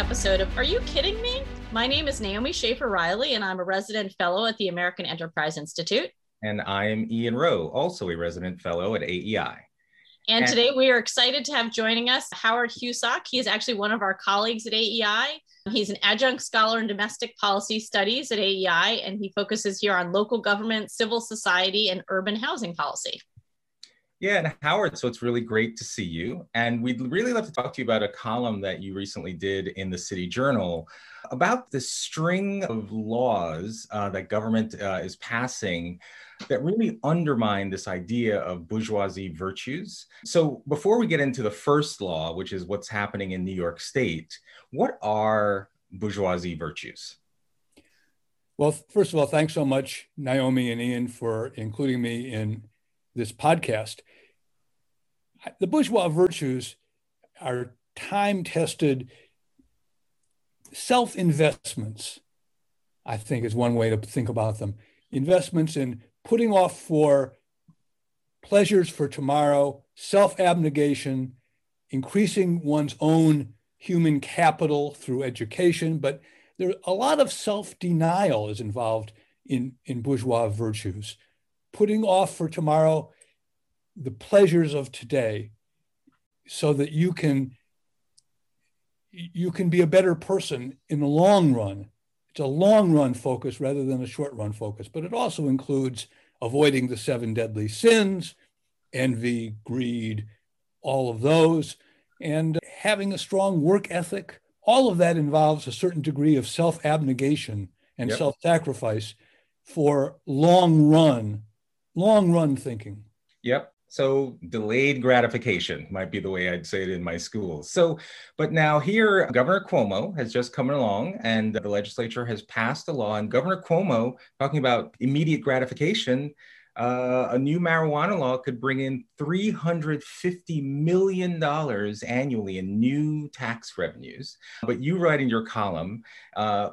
episode of Are You Kidding Me? My name is Naomi Schaefer Riley, and I'm a resident fellow at the American Enterprise Institute. And I am Ian Rowe, also a resident fellow at AEI. And, and today we are excited to have joining us Howard Husock. He is actually one of our colleagues at AEI. He's an adjunct scholar in domestic policy studies at AEI, and he focuses here on local government, civil society, and urban housing policy. Yeah, and Howard, so it's really great to see you. And we'd really love to talk to you about a column that you recently did in the City Journal about the string of laws uh, that government uh, is passing that really undermine this idea of bourgeoisie virtues. So, before we get into the first law, which is what's happening in New York State, what are bourgeoisie virtues? Well, first of all, thanks so much, Naomi and Ian, for including me in this podcast. The bourgeois virtues are time tested self investments, I think is one way to think about them. Investments in putting off for pleasures for tomorrow, self abnegation, increasing one's own human capital through education. But there a lot of self denial is involved in, in bourgeois virtues putting off for tomorrow the pleasures of today so that you can you can be a better person in the long run it's a long run focus rather than a short run focus but it also includes avoiding the seven deadly sins envy greed all of those and having a strong work ethic all of that involves a certain degree of self abnegation and yep. self sacrifice for long run long run thinking. Yep. So delayed gratification might be the way I'd say it in my schools. So, but now here, Governor Cuomo has just come along and the legislature has passed a law. And Governor Cuomo, talking about immediate gratification, uh, a new marijuana law could bring in $350 million annually in new tax revenues. But you write in your column, uh,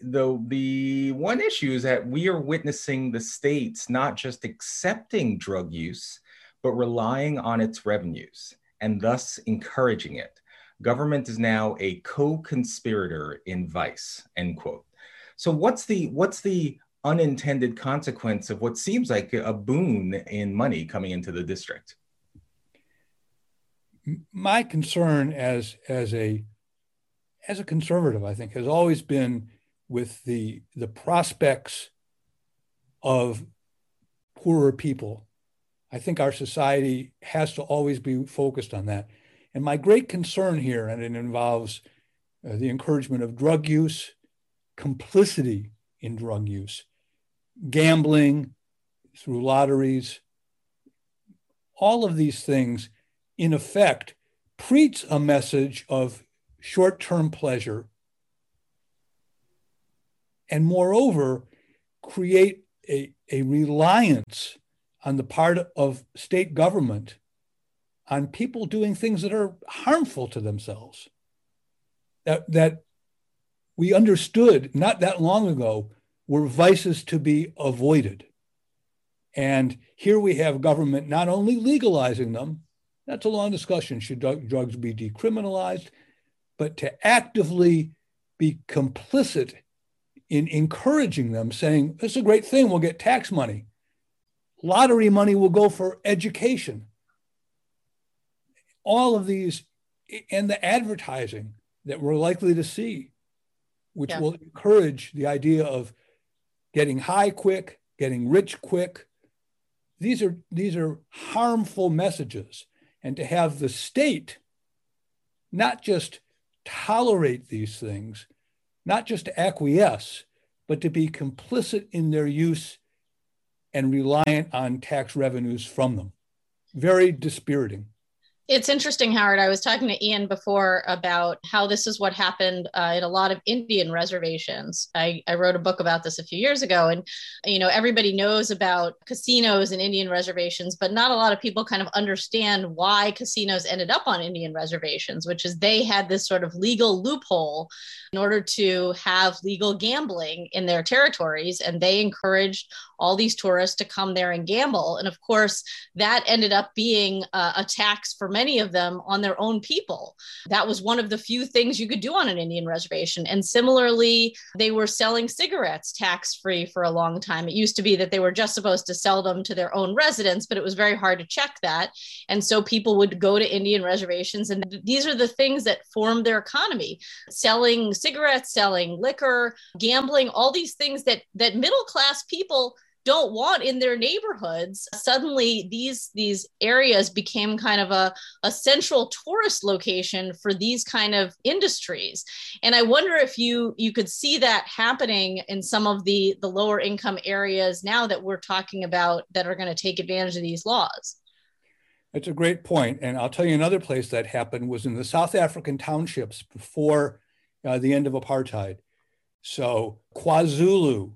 though the one issue is that we are witnessing the states not just accepting drug use, but relying on its revenues and thus encouraging it. Government is now a co-conspirator in vice, end quote. So what's the what's the unintended consequence of what seems like a boon in money coming into the district? My concern as as a as a conservative, I think, has always been with the the prospects of poorer people. I think our society has to always be focused on that. And my great concern here, and it involves uh, the encouragement of drug use, complicity in drug use, gambling through lotteries, all of these things, in effect, preach a message of short term pleasure and moreover, create a, a reliance on the part of state government on people doing things that are harmful to themselves. That, that we understood not that long ago were vices to be avoided. And here we have government not only legalizing them, that's a long discussion, should drugs be decriminalized, but to actively be complicit in encouraging them, saying, This is a great thing, we'll get tax money. Lottery money will go for education. All of these, and the advertising that we're likely to see, which yeah. will encourage the idea of getting high quick, getting rich quick. These are, these are harmful messages. And to have the state not just tolerate these things, not just to acquiesce, but to be complicit in their use and reliant on tax revenues from them. Very dispiriting. It's interesting, Howard. I was talking to Ian before about how this is what happened uh, in a lot of Indian reservations. I, I wrote a book about this a few years ago, and you know everybody knows about casinos and Indian reservations, but not a lot of people kind of understand why casinos ended up on Indian reservations, which is they had this sort of legal loophole in order to have legal gambling in their territories, and they encouraged all these tourists to come there and gamble. And of course, that ended up being uh, a tax for many of them on their own people. That was one of the few things you could do on an Indian reservation. And similarly, they were selling cigarettes tax free for a long time. It used to be that they were just supposed to sell them to their own residents, but it was very hard to check that. And so people would go to Indian reservations, and these are the things that formed their economy selling cigarettes, selling liquor, gambling, all these things that, that middle class people don't want in their neighborhoods suddenly these these areas became kind of a, a central tourist location for these kind of industries. And i wonder if you you could see that happening in some of the the lower income areas now that we're talking about that are going to take advantage of these laws. That's a great point and i'll tell you another place that happened was in the south african townships before uh, the end of apartheid. So kwazulu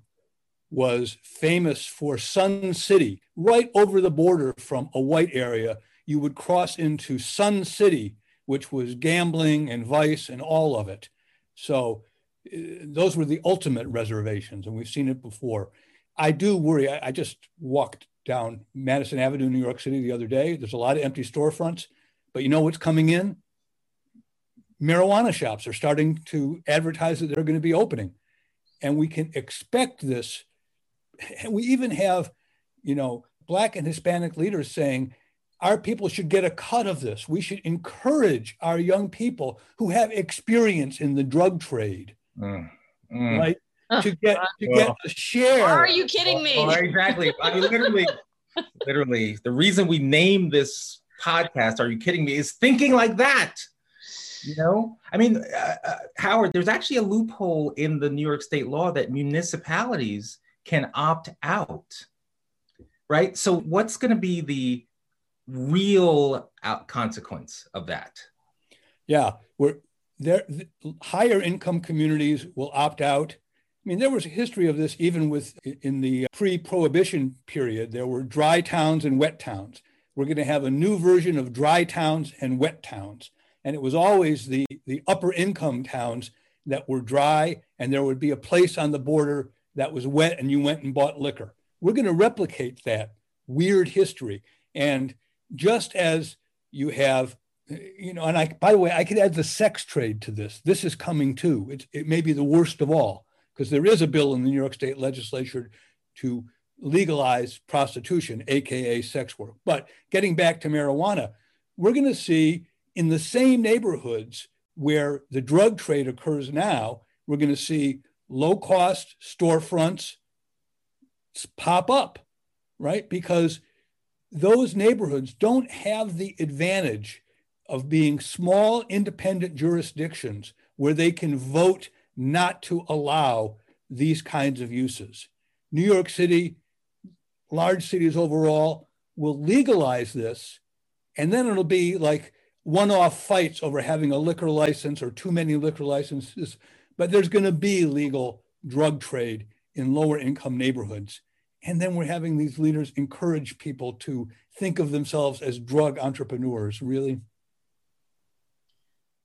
was famous for Sun City, right over the border from a white area. You would cross into Sun City, which was gambling and vice and all of it. So uh, those were the ultimate reservations, and we've seen it before. I do worry. I, I just walked down Madison Avenue, New York City the other day. There's a lot of empty storefronts, but you know what's coming in? Marijuana shops are starting to advertise that they're going to be opening. And we can expect this we even have, you know, Black and Hispanic leaders saying, our people should get a cut of this. We should encourage our young people who have experience in the drug trade, mm, mm. right? to get to well, get a share. Are you kidding me? Well, exactly. I mean, literally, literally, the reason we named this podcast "Are You Kidding Me" is thinking like that. You know, I mean, uh, uh, Howard, there's actually a loophole in the New York State law that municipalities can opt out, right? So, what's going to be the real consequence of that? Yeah, we're there. Higher income communities will opt out. I mean, there was a history of this even with in the pre-prohibition period. There were dry towns and wet towns. We're going to have a new version of dry towns and wet towns, and it was always the the upper income towns that were dry, and there would be a place on the border that was wet and you went and bought liquor. We're going to replicate that weird history. And just as you have, you know, and I, by the way, I could add the sex trade to this. This is coming too. It, it may be the worst of all because there is a bill in the New York State legislature to legalize prostitution, AKA sex work. But getting back to marijuana, we're going to see in the same neighborhoods where the drug trade occurs now, we're going to see low cost storefronts pop up, right? Because those neighborhoods don't have the advantage of being small independent jurisdictions where they can vote not to allow these kinds of uses. New York City, large cities overall, will legalize this, and then it'll be like one off fights over having a liquor license or too many liquor licenses but there's going to be legal drug trade in lower income neighborhoods. And then we're having these leaders encourage people to think of themselves as drug entrepreneurs, really.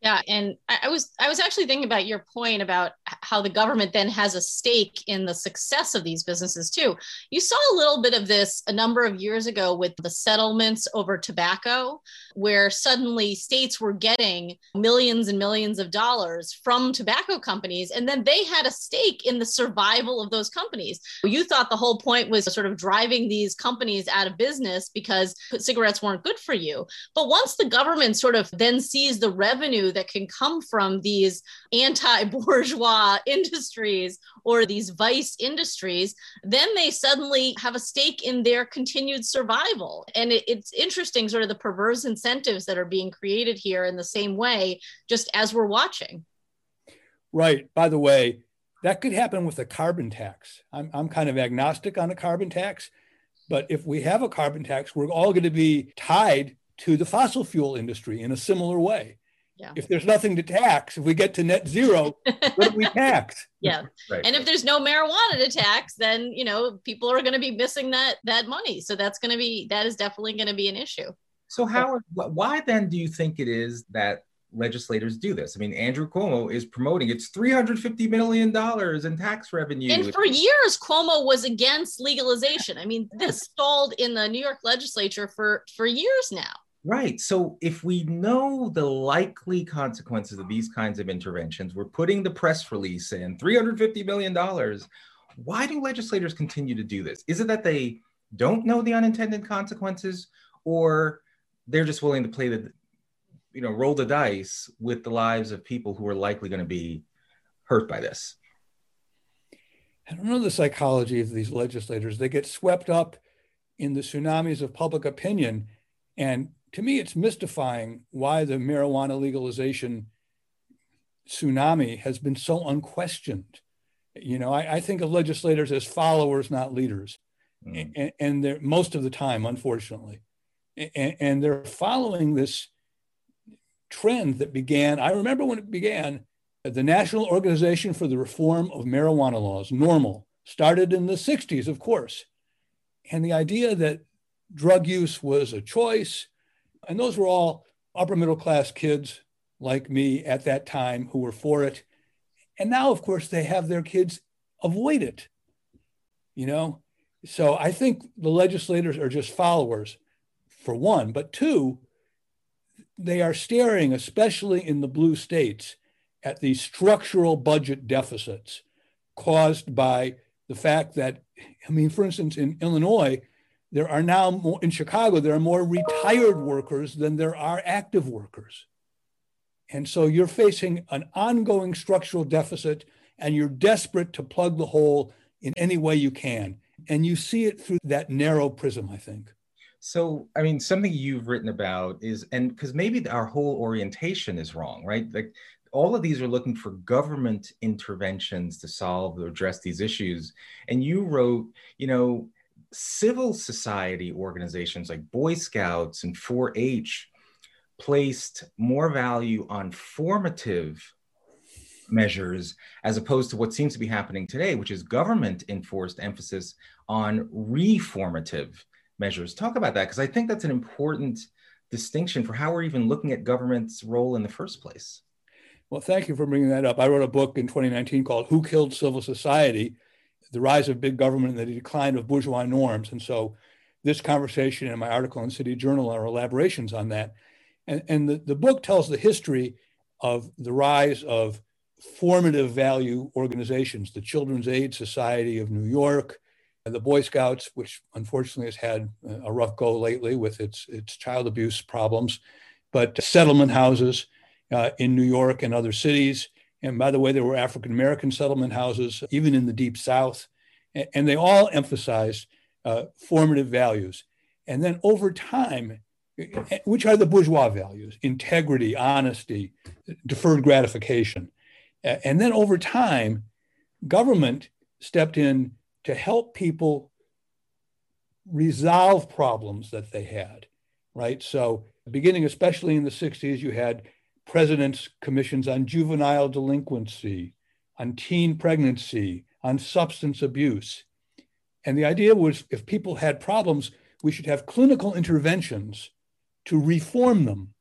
Yeah, and I was I was actually thinking about your point about how the government then has a stake in the success of these businesses too. You saw a little bit of this a number of years ago with the settlements over tobacco, where suddenly states were getting millions and millions of dollars from tobacco companies, and then they had a stake in the survival of those companies. You thought the whole point was sort of driving these companies out of business because cigarettes weren't good for you. But once the government sort of then sees the revenue that can come from these anti bourgeois industries or these vice industries, then they suddenly have a stake in their continued survival. And it, it's interesting, sort of the perverse incentives that are being created here in the same way, just as we're watching. Right. By the way, that could happen with a carbon tax. I'm, I'm kind of agnostic on a carbon tax, but if we have a carbon tax, we're all going to be tied to the fossil fuel industry in a similar way. Yeah. If there's nothing to tax, if we get to net zero, what do we tax? Yeah. Right. And if there's no marijuana to tax, then you know people are going to be missing that that money. So that's going to be that is definitely going to be an issue. So how why then do you think it is that legislators do this? I mean, Andrew Cuomo is promoting it's 350 million dollars in tax revenue. And for years Cuomo was against legalization. I mean, this stalled in the New York legislature for for years now Right. So if we know the likely consequences of these kinds of interventions, we're putting the press release in $350 million. Why do legislators continue to do this? Is it that they don't know the unintended consequences or they're just willing to play the you know roll the dice with the lives of people who are likely going to be hurt by this i don't know the psychology of these legislators they get swept up in the tsunamis of public opinion and to me it's mystifying why the marijuana legalization tsunami has been so unquestioned you know i, I think of legislators as followers not leaders mm. and, and they're most of the time unfortunately and, and they're following this trend that began. I remember when it began, the National Organization for the Reform of Marijuana Laws, NORML, started in the 60s, of course. And the idea that drug use was a choice, and those were all upper middle class kids like me at that time who were for it. And now, of course, they have their kids avoid it. You know, so I think the legislators are just followers for one, but two, they are staring, especially in the blue states, at these structural budget deficits caused by the fact that, I mean, for instance, in Illinois, there are now more, in Chicago, there are more retired workers than there are active workers. And so you're facing an ongoing structural deficit and you're desperate to plug the hole in any way you can. And you see it through that narrow prism, I think. So, I mean, something you've written about is, and because maybe our whole orientation is wrong, right? Like all of these are looking for government interventions to solve or address these issues. And you wrote, you know, civil society organizations like Boy Scouts and 4 H placed more value on formative measures as opposed to what seems to be happening today, which is government enforced emphasis on reformative measures. Talk about that because I think that's an important distinction for how we're even looking at government's role in the first place. Well, thank you for bringing that up. I wrote a book in 2019 called Who Killed Civil Society? The Rise of Big Government and the Decline of Bourgeois Norms. And so this conversation and my article in City Journal are elaborations on that. And, and the, the book tells the history of the rise of formative value organizations, the Children's Aid Society of New York, the Boy Scouts, which unfortunately has had a rough go lately with its, its child abuse problems, but settlement houses uh, in New York and other cities. And by the way, there were African American settlement houses, even in the Deep South. And they all emphasized uh, formative values. And then over time, which are the bourgeois values integrity, honesty, deferred gratification. And then over time, government stepped in to help people resolve problems that they had, right? So, beginning especially in the 60s, you had president's commissions on juvenile delinquency, on teen pregnancy, on substance abuse. And the idea was if people had problems, we should have clinical interventions to reform them.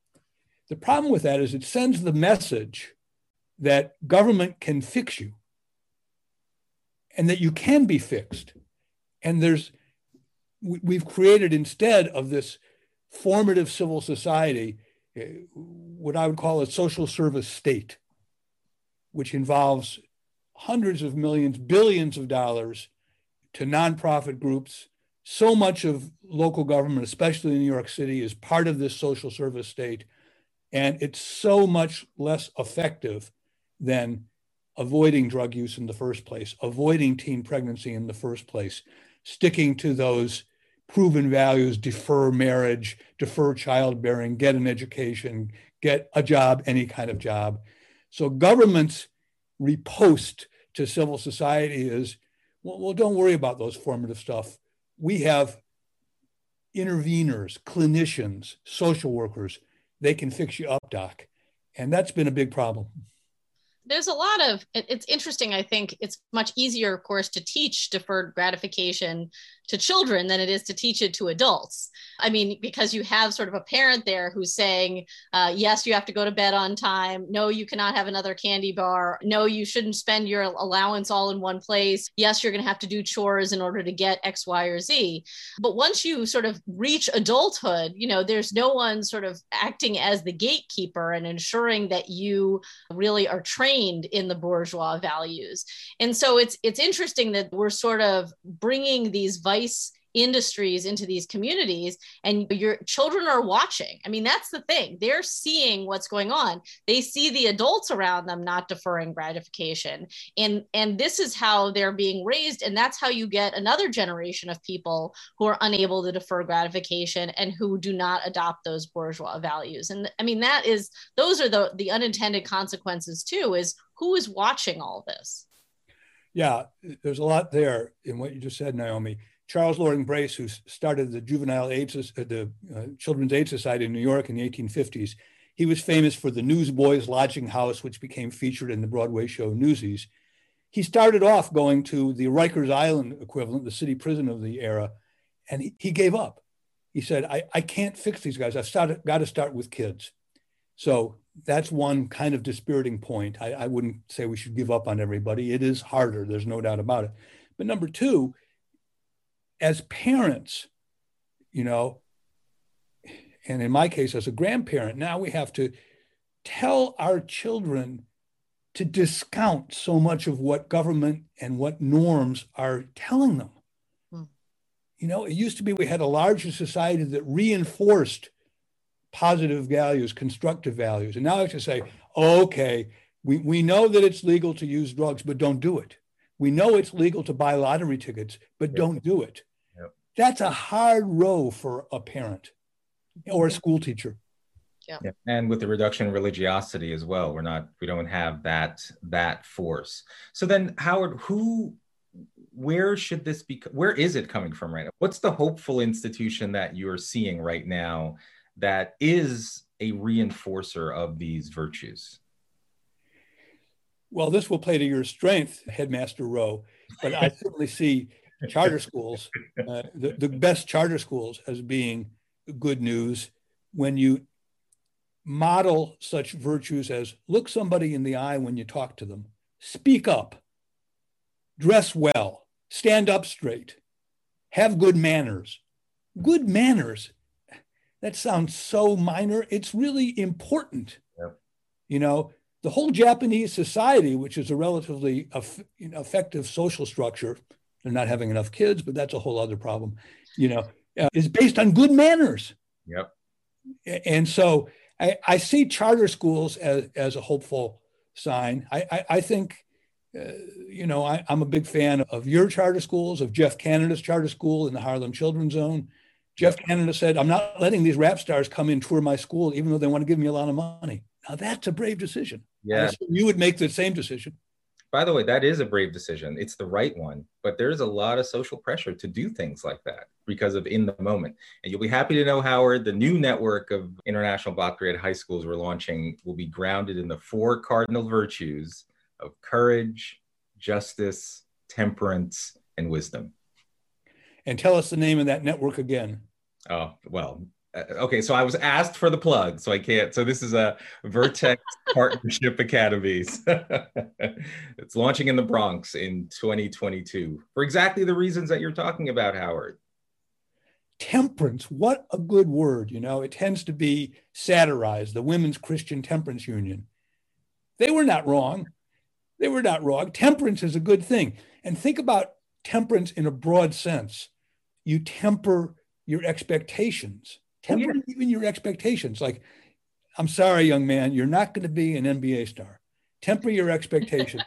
The problem with that is it sends the message that government can fix you and that you can be fixed. And there's, we've created instead of this formative civil society, what I would call a social service state, which involves hundreds of millions, billions of dollars to nonprofit groups. So much of local government, especially in New York City, is part of this social service state. And it's so much less effective than avoiding drug use in the first place, avoiding teen pregnancy in the first place, sticking to those proven values defer marriage, defer childbearing, get an education, get a job, any kind of job. So government's repost to civil society is well, well don't worry about those formative stuff. We have interveners, clinicians, social workers. They can fix you up, doc. And that's been a big problem. There's a lot of it's interesting i think it's much easier of course to teach deferred gratification to children than it is to teach it to adults. I mean because you have sort of a parent there who's saying uh, yes you have to go to bed on time. No you cannot have another candy bar. No you shouldn't spend your allowance all in one place. Yes you're going to have to do chores in order to get x y or z. But once you sort of reach adulthood you know there's no one sort of acting as the gatekeeper and ensuring that you really are trained in the bourgeois values. And so it's it's interesting that we're sort of bringing these vice industries into these communities and your children are watching. I mean that's the thing. They're seeing what's going on. They see the adults around them not deferring gratification. And and this is how they're being raised and that's how you get another generation of people who are unable to defer gratification and who do not adopt those bourgeois values. And i mean that is those are the the unintended consequences too is who is watching all this? Yeah there's a lot there in what you just said naomi Charles Loring Brace, who started the Juvenile AIDS, uh, the uh, Children's Aid Society in New York in the 1850s, he was famous for the Newsboys Lodging House, which became featured in the Broadway show Newsies. He started off going to the Rikers Island equivalent, the city prison of the era, and he, he gave up. He said, I, I can't fix these guys. I've started, got to start with kids. So that's one kind of dispiriting point. I, I wouldn't say we should give up on everybody. It is harder, there's no doubt about it. But number two, as parents, you know, and in my case, as a grandparent, now we have to tell our children to discount so much of what government and what norms are telling them. Hmm. You know, it used to be we had a larger society that reinforced positive values, constructive values. And now I have to say, okay, we, we know that it's legal to use drugs, but don't do it. We know it's legal to buy lottery tickets, but don't do it. That's a hard row for a parent or a school teacher. Yeah. yeah. And with the reduction in religiosity as well, we're not, we don't have that, that force. So then Howard, who, where should this be, where is it coming from right now? What's the hopeful institution that you're seeing right now that is a reinforcer of these virtues? Well, this will play to your strength, Headmaster Rowe, but I certainly see charter schools, uh, the, the best charter schools as being good news when you model such virtues as look somebody in the eye when you talk to them, speak up, dress well, stand up straight, have good manners. Good manners, that sounds so minor. It's really important. You know, the whole Japanese society, which is a relatively effective social structure, they're not having enough kids, but that's a whole other problem. You know, uh, is based on good manners. Yep. And so I, I see charter schools as, as a hopeful sign. I, I, I think, uh, you know, I, am a big fan of your charter schools, of Jeff Canada's charter school in the Harlem Children's Zone. Jeff Canada said, I'm not letting these rap stars come in tour my school, even though they want to give me a lot of money. Now that's a brave decision. Yeah. You would make the same decision by the way, that is a brave decision. It's the right one, but there's a lot of social pressure to do things like that because of in the moment. And you'll be happy to know, Howard, the new network of international Baccalaureate high schools we're launching will be grounded in the four cardinal virtues of courage, justice, temperance, and wisdom. And tell us the name of that network again. Oh, well, Uh, okay, so I was asked for the plug, so I can't. So this is a Vertex Partnership Academies. it's launching in the Bronx in 2022 for exactly the reasons that you're talking about, Howard. Temperance, what a good word. You know, it tends to be satirized, the Women's Christian Temperance Union. They were not wrong. They were not wrong. Temperance is a good thing. And think about temperance in a broad sense. You temper your expectations temper yeah. even your expectations. Like, I'm sorry, young man, you're not going to be an NBA star. Temper your expectations.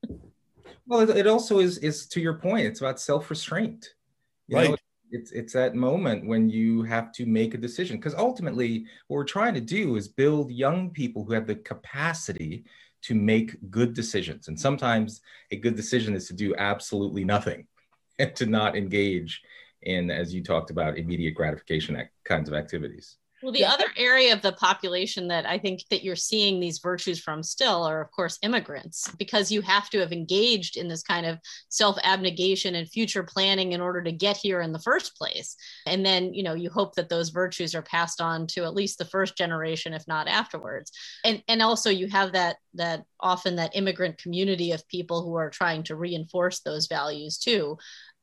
well, it also is is to your point. It's about self restraint. Right. Know, it's it's that moment when you have to make a decision because ultimately what we're trying to do is build young people who have the capacity to make good decisions and sometimes a good decision is to do absolutely nothing and to not engage in, as you talked about, immediate gratification kinds of activities. Well, the yeah. other area of the population that I think that you're seeing these virtues from still are, of course, immigrants, because you have to have engaged in this kind of self abnegation and future planning in order to get here in the first place. And then, you know, you hope that those virtues are passed on to at least the first generation, if not afterwards. And and also you have that that often that immigrant community of people who are trying to reinforce those values too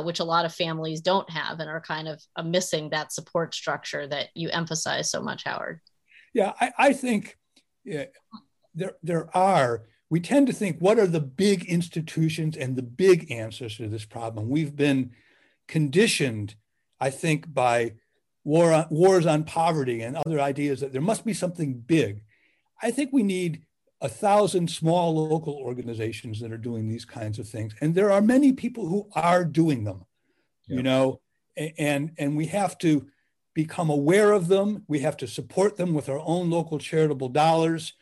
which a lot of families don't have and are kind of uh, missing that support structure that you emphasize so much, Howard. Yeah, I, I think yeah, there, there are. We tend to think, what are the big institutions and the big answers to this problem? We've been conditioned, I think, by war on, wars on poverty and other ideas that there must be something big. I think we need a thousand small local organizations that are doing these kinds of things. And there are many people who are doing them you know and and we have to become aware of them. We have to support them with our own local charitable dollars.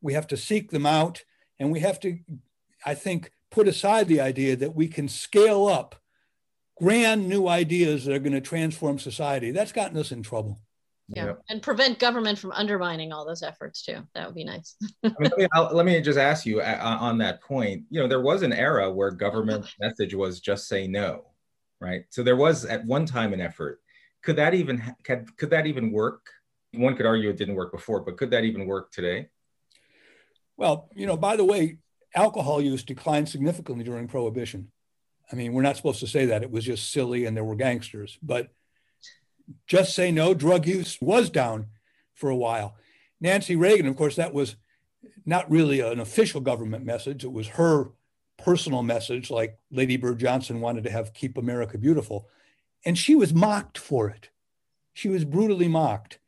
We have to seek them out. And we have to i think put aside the idea that we can scale up grand new ideas that are going to transform society. That's gotten us in trouble yeah. Yep. and prevent government from undermining all those efforts too. That would be nice. I mean, let, me, let, me, just ask you uh, uh, on that point you know there was an era where government message was just say no right? So there was at one time an effort. Could that even could, could that even work? One could argue it didn't work before but could that even work today? Well you know by the way alcohol use declined significantly during prohibition. I mean we're not supposed to say that. It was just silly and there were gangsters. But just say no drug use was down for a while. Nancy Reagan, of course, that was not really an official government message. It was her personal message, like Lady Bird Johnson wanted to have Keep America Beautiful. And she was mocked for it. She was brutally mocked.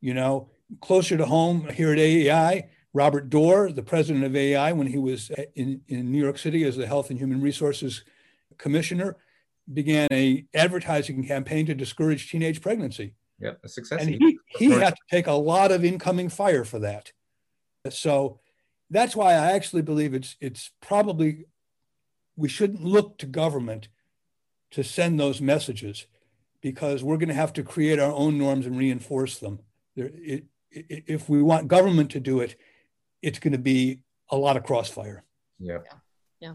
You know, closer to home here at AEI, Robert Doar, the president of AEI, when he was in, in New York City as the Health and Human Resources Commissioner, began a advertising campaign to discourage teenage pregnancy. Yeah, a success. And he, he had to take a lot of incoming fire for that. So that's why I actually believe it's it's probably we shouldn't look to government to send those messages because we're going to have to create our own norms and reinforce them. There, it, it, if we want government to do it, it's going to be a lot of crossfire. Yeah. yeah.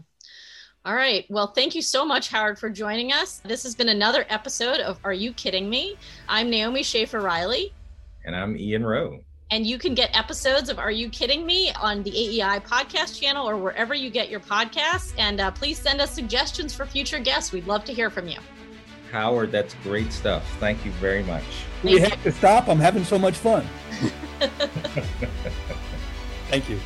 All right. Well, thank you so much, Howard, for joining us. This has been another episode of Are You Kidding Me? I'm Naomi Schaefer Riley. And I'm Ian Rowe. And you can get episodes of Are You Kidding Me on the AEI podcast channel or wherever you get your podcasts. And uh, please send us suggestions for future guests. We'd love to hear from you. Howard, that's great stuff. Thank you very much. Thank we you. have to stop. I'm having so much fun. Thank you.